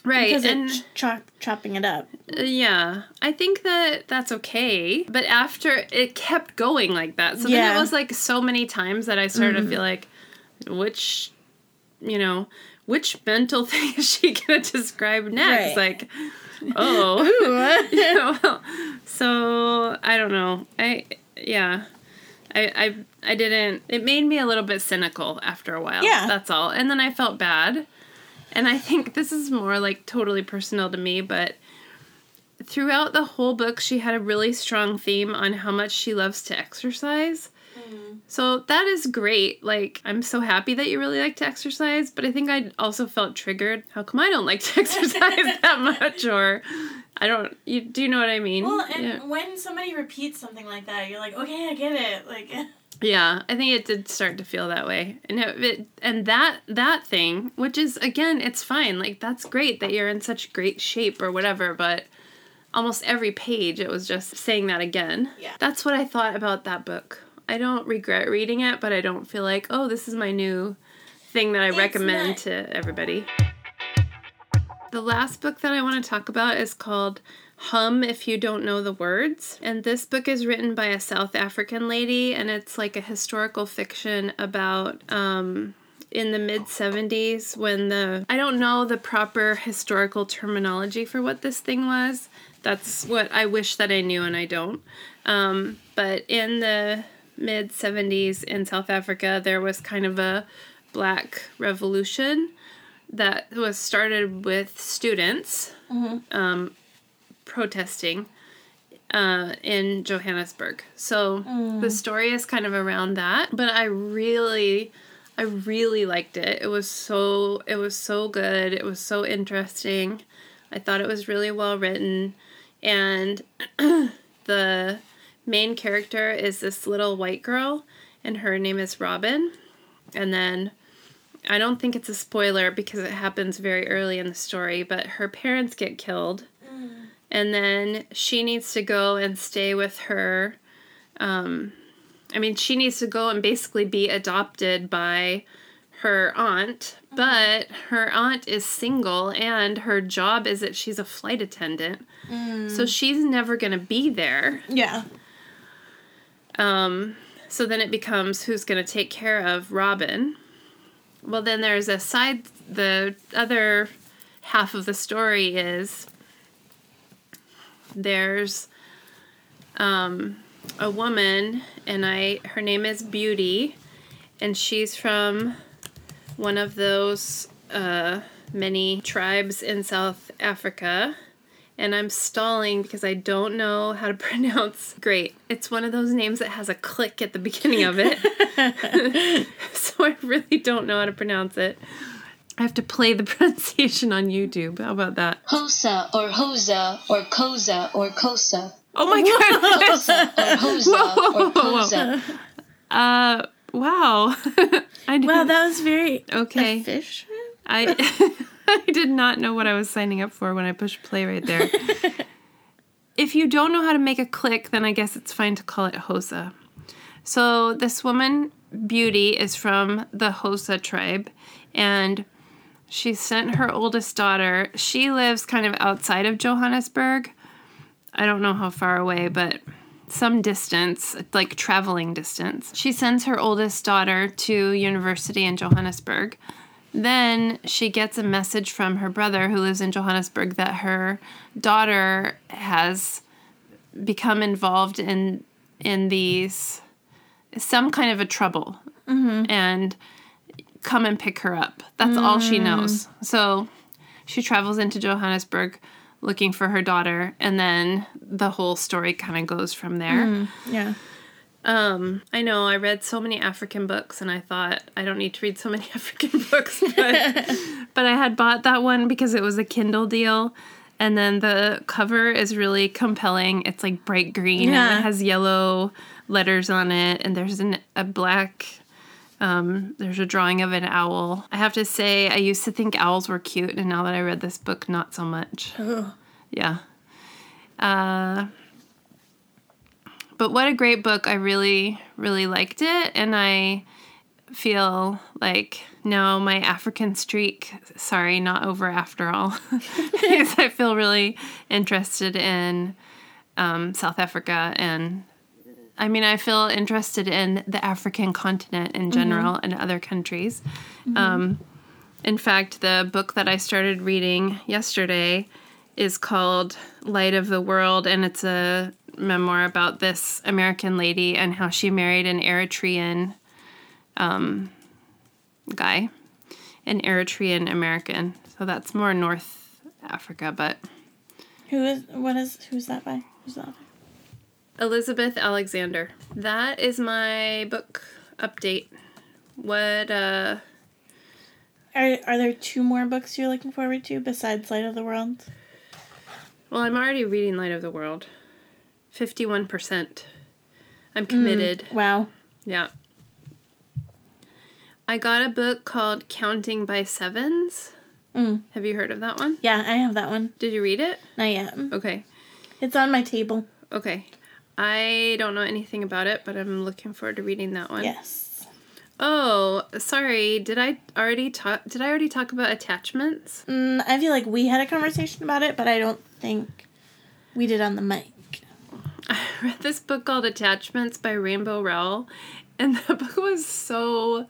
right. because And it's chop, chopping it up. uh, yeah, I think that that's okay. But after it kept going like that. So then Yeah. it was like so many times that I started to feel like, which, you know, which mental thing is she going to describe next? Right. Like, oh. Yeah, well, so I don't know. I yeah. I, I I didn't it made me a little bit cynical after a while. Yeah. That's all. And then I felt bad. And I think this is more like totally personal to me, but throughout the whole book she had a really strong theme on how much she loves to exercise. So that is great. Like, I'm so happy that you really like to exercise, but I think I also felt triggered. How come I don't like to exercise that much? Or I don't. You do you know what I mean? Well, and yeah. when somebody repeats something like that, you're like, okay, I get it. Like, yeah, I think it did start to feel that way, and it, it and that that thing, which is again, it's fine. Like that's great that you're in such great shape or whatever, but almost every page it was just saying that again. Yeah. That's what I thought about that book. I don't regret reading it, but I don't feel like, oh, this is my new thing that I recommend not- to everybody. The last book that I want to talk about is called Hum If You Don't Know the Words. And this book is written by a South African lady, and it's like a historical fiction about um, in the mid 70s when the I don't know the proper historical terminology for what this thing was. That's what I wish that I knew, and I don't. Um, but in the mid 70s in South Africa, there was kind of a black revolution that was started with students um, protesting uh, in Johannesburg. So the story is kind of around that, but I really, I really liked it. It was so, it was so good. It was so interesting. I thought it was really well written, and the main character is this little white girl, and her name is Robin, and then I don't think it's a spoiler because it happens very early in the story, but her parents get killed. Mm. And then she needs to go and stay with her. Um, I mean, she needs to go and basically be adopted by her aunt, uh-huh. but her aunt is single and her job is that she's a flight attendant. Mm. So she's never going to be there. yeah. Um, so then it becomes who's going to take care of Robin. Well, then there's a side, the other half of the story is there's um, a woman, and I her name is Beauty, and she's from one of those uh, many tribes in South Africa. And I'm stalling because I don't know how to pronounce. Great. It's one of those names that has a click at the beginning of it. so I really don't know how to pronounce it. I have to play the pronunciation on YouTube. How about that? Hosa or Hosa or Kosa or Kosa. Oh my god. Hosa or Hosa Whoa, or whoa, whoa. Kosa. uh wow. I didn't, Wow, that was very Okay. efficient. I I did not know what I was signing up for when I pushed play right there. if you don't know how to make a click, then I guess it's fine to call it Hosa. So this woman, Beauty, is from the Hosa tribe, and she sent her oldest daughter. She lives kind of outside of Johannesburg. I don't know how far away, but some distance, like traveling distance. She sends her oldest daughter to university in Johannesburg. Then she gets a message from her brother who lives in Johannesburg that her daughter has become involved in in these some kind of a trouble mm-hmm. and come and pick her up. That's all she mm. knows. So she travels into Johannesburg looking for her daughter and then the whole story kind of goes from there. Mm, yeah. Um, I know I read so many African books and I thought I don't need to read so many African books, but but I had bought that one because it was a Kindle deal. And then the cover is really compelling. It's like bright green and it has yellow letters on it and there's an, a black um, there's a drawing of an owl. I have to say, I used to think owls were cute, and now that I read this book, not so much. Yeah. Uh, but what a great book. I really, really liked it. And I feel like now my African streak, sorry, not over after all. because I feel really interested in um, South Africa and I mean, I feel interested in the African continent in general and other countries. Um, in fact, the book that I started reading yesterday is called Light of the World, and it's a memoir about this American lady and how she married an Eritrean um, guy, an Eritrean American. So that's more North Africa, but Who is what is who's that by? Who's that by? Elizabeth Alexander. That is my book update. What uh Are are there two more books you're looking forward to besides Light of the World? well, I'm already reading Light of the World. 51%. I'm committed. Wow. Yeah. I got a book called Counting by Sevens. Mm. Have you heard of that one? Yeah, I have that one. Did you read it? Not yet. Okay. It's on my table. Okay. I don't know anything about it, but I'm looking forward to reading that one. Yes. Oh, sorry. Did I already talk did I already talk about attachments? Mm, I feel like we had a conversation about it, but I don't think we did on the mic. I read this book called Attachments by Rainbow Rowell, and the book was so.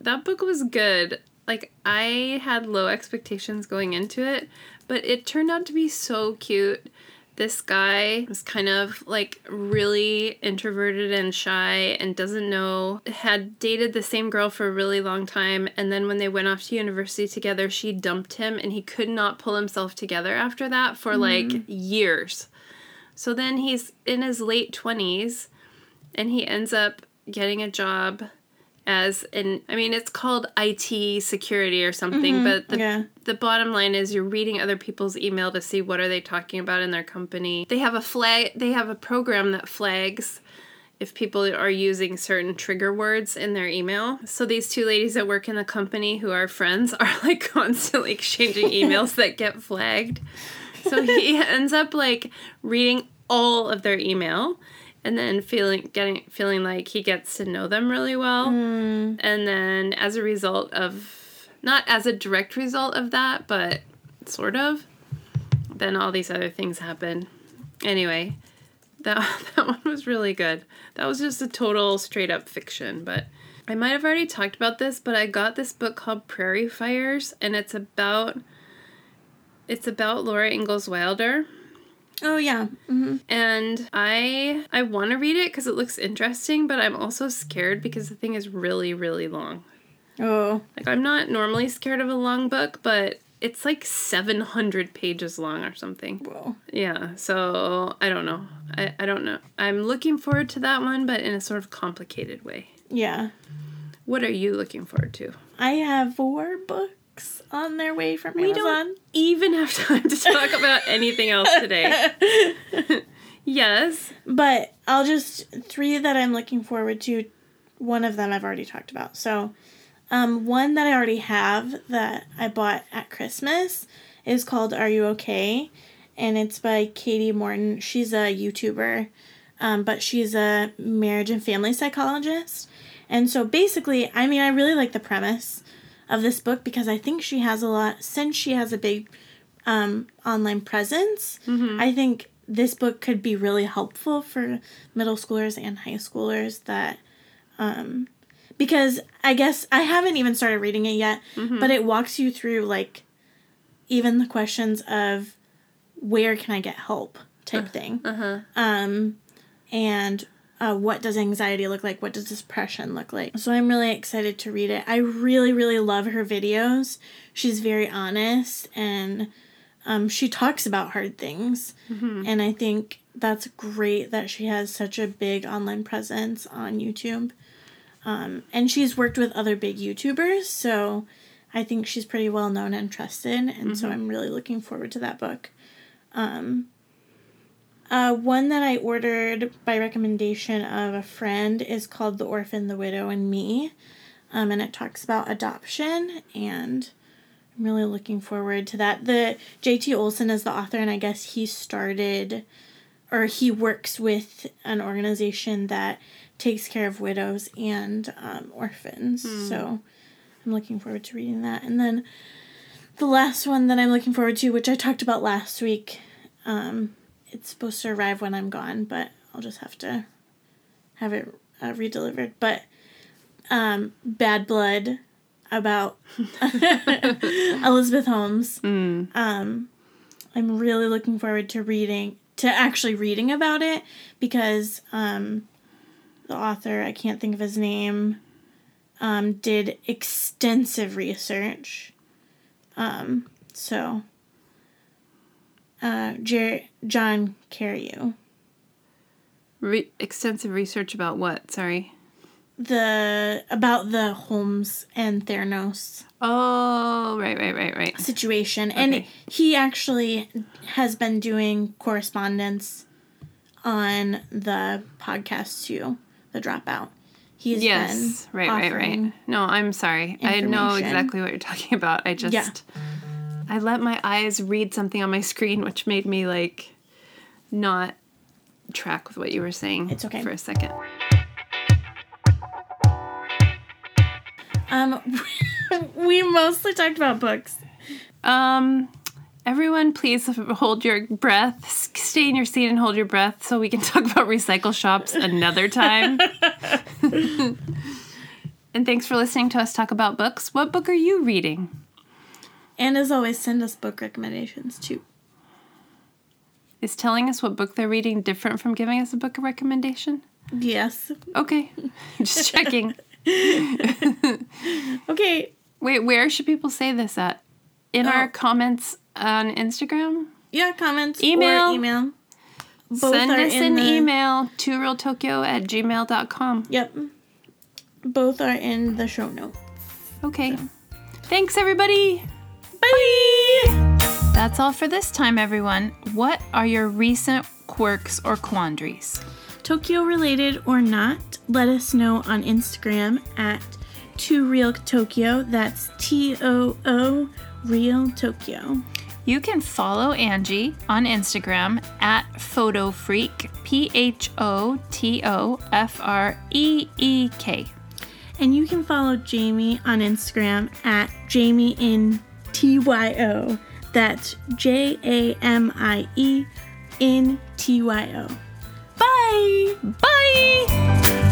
That book was good. Like, I had low expectations going into it, but it turned out to be so cute. This guy was kind of like really introverted and shy and doesn't know, had dated the same girl for a really long time. And then when they went off to university together, she dumped him and he could not pull himself together after that for like mm. years. So then he's in his late 20s and he ends up getting a job as an I mean it's called IT security or something, mm-hmm. but the yeah. the bottom line is you're reading other people's email to see what are they talking about in their company. They have a flag they have a program that flags if people are using certain trigger words in their email. So these two ladies that work in the company who are friends are like constantly exchanging emails that get flagged. So he ends up like reading all of their email and then feeling getting feeling like he gets to know them really well. Hmm. And then as a result of not as a direct result of that, but sort of, then all these other things happen. Anyway, that that one was really good. That was just a total straight up fiction, but I might have already talked about this, but I got this book called Prairie Fires and it's about it's about Laura Ingalls Wilder Oh yeah. hmm and I I want to read it cuz it looks interesting, but I'm also scared because the thing is really really long. Oh. Like I'm not normally scared of a long book, but it's like 700 pages long or something. Whoa. Yeah, so I don't know. I, I don't know. I'm looking forward to that one, but in a sort of complicated way. Yeah. What are you looking forward to? I have four books on their way from We Amazon. don't even have time to talk about anything else today. yes. But I'll just three that I'm looking forward to. One of them I've already talked about. So, um, one that I already have that I bought at Christmas is called "Are You Okay?" and it's by Katie Morton. She's a YouTuber, um, but she's a marriage and family psychologist. And so basically, I mean, I really like the premise of this book because I think she has a lot, since she has a big um, online presence, I think this book could be really helpful for middle schoolers and high schoolers that um because I guess I haven't even started reading it yet, but it walks you through like even the questions of where can I get help type thing. Uh-huh. Um and uh, what does anxiety look like? What does depression look like? So I'm really excited to read it. I really, really love her videos. She's very honest and um, she talks about hard things. And I think that's great that she has such a big online presence on YouTube. Um, and she's worked with other big YouTubers, so I think she's pretty well known and trusted. And so I'm really looking forward to that book. Um, uh, one that I ordered by recommendation of a friend is called The Orphan, the Widow, and Me. Um, and it talks about adoption, and I'm really looking forward to that. The J.T. Olson is the author, and I guess he started or he works with an organization that takes care of widows and um, orphans. So I'm looking forward to reading that. And then the last one that I'm looking forward to, which I talked about last week, um, it's supposed to arrive when I'm gone, but I'll just have to have it uh, redelivered. But um, Bad Blood about Elizabeth Holmes. Um, I'm really looking forward to reading, to actually reading about it because um, the author, I can't think of his name, um, did extensive research. Um, so, uh, Jer- John Carreyrou. Re- extensive research about what? Sorry. The about the Holmes and Theranos Oh, right, right, right, right. situation, and he actually has been doing correspondence on the podcast too, the Dropout. He's Yes, been right, right, right. No, I'm sorry. I know exactly what you're talking about. I just Yeah. I let my eyes read something on my screen which made me like not track with what you were saying It's okay. for a second. Um, we mostly talked about books. Um everyone please hold your breath. Stay in your seat and hold your breath so we can talk about recycle shops another time. and thanks for listening to us talk about books. What book are you reading? And as always, send us book recommendations too. Is telling us what book they're reading different from giving us a book recommendation? Yes. Okay. Just checking. Okay. Wait, where should people say this at? In Oh. our comments on Instagram? Yeah, comments Email. or email. Both Send us an the- email to realtokyo at gmail.com. Yep. Both are in the show note. Okay. Thanks, everybody. Bye. That's all for this time, everyone. What are your recent quirks or quandaries? Tokyo related or not, let us know on Instagram at Too Real Tokyo. That's T O O Real Tokyo. You can follow Angie on Instagram at Photo Freak, P H O T O F R E E K. And you can follow Jamie on Instagram at Jamie in T Y O. That's J A M I E in T Y O. Bye! Bye!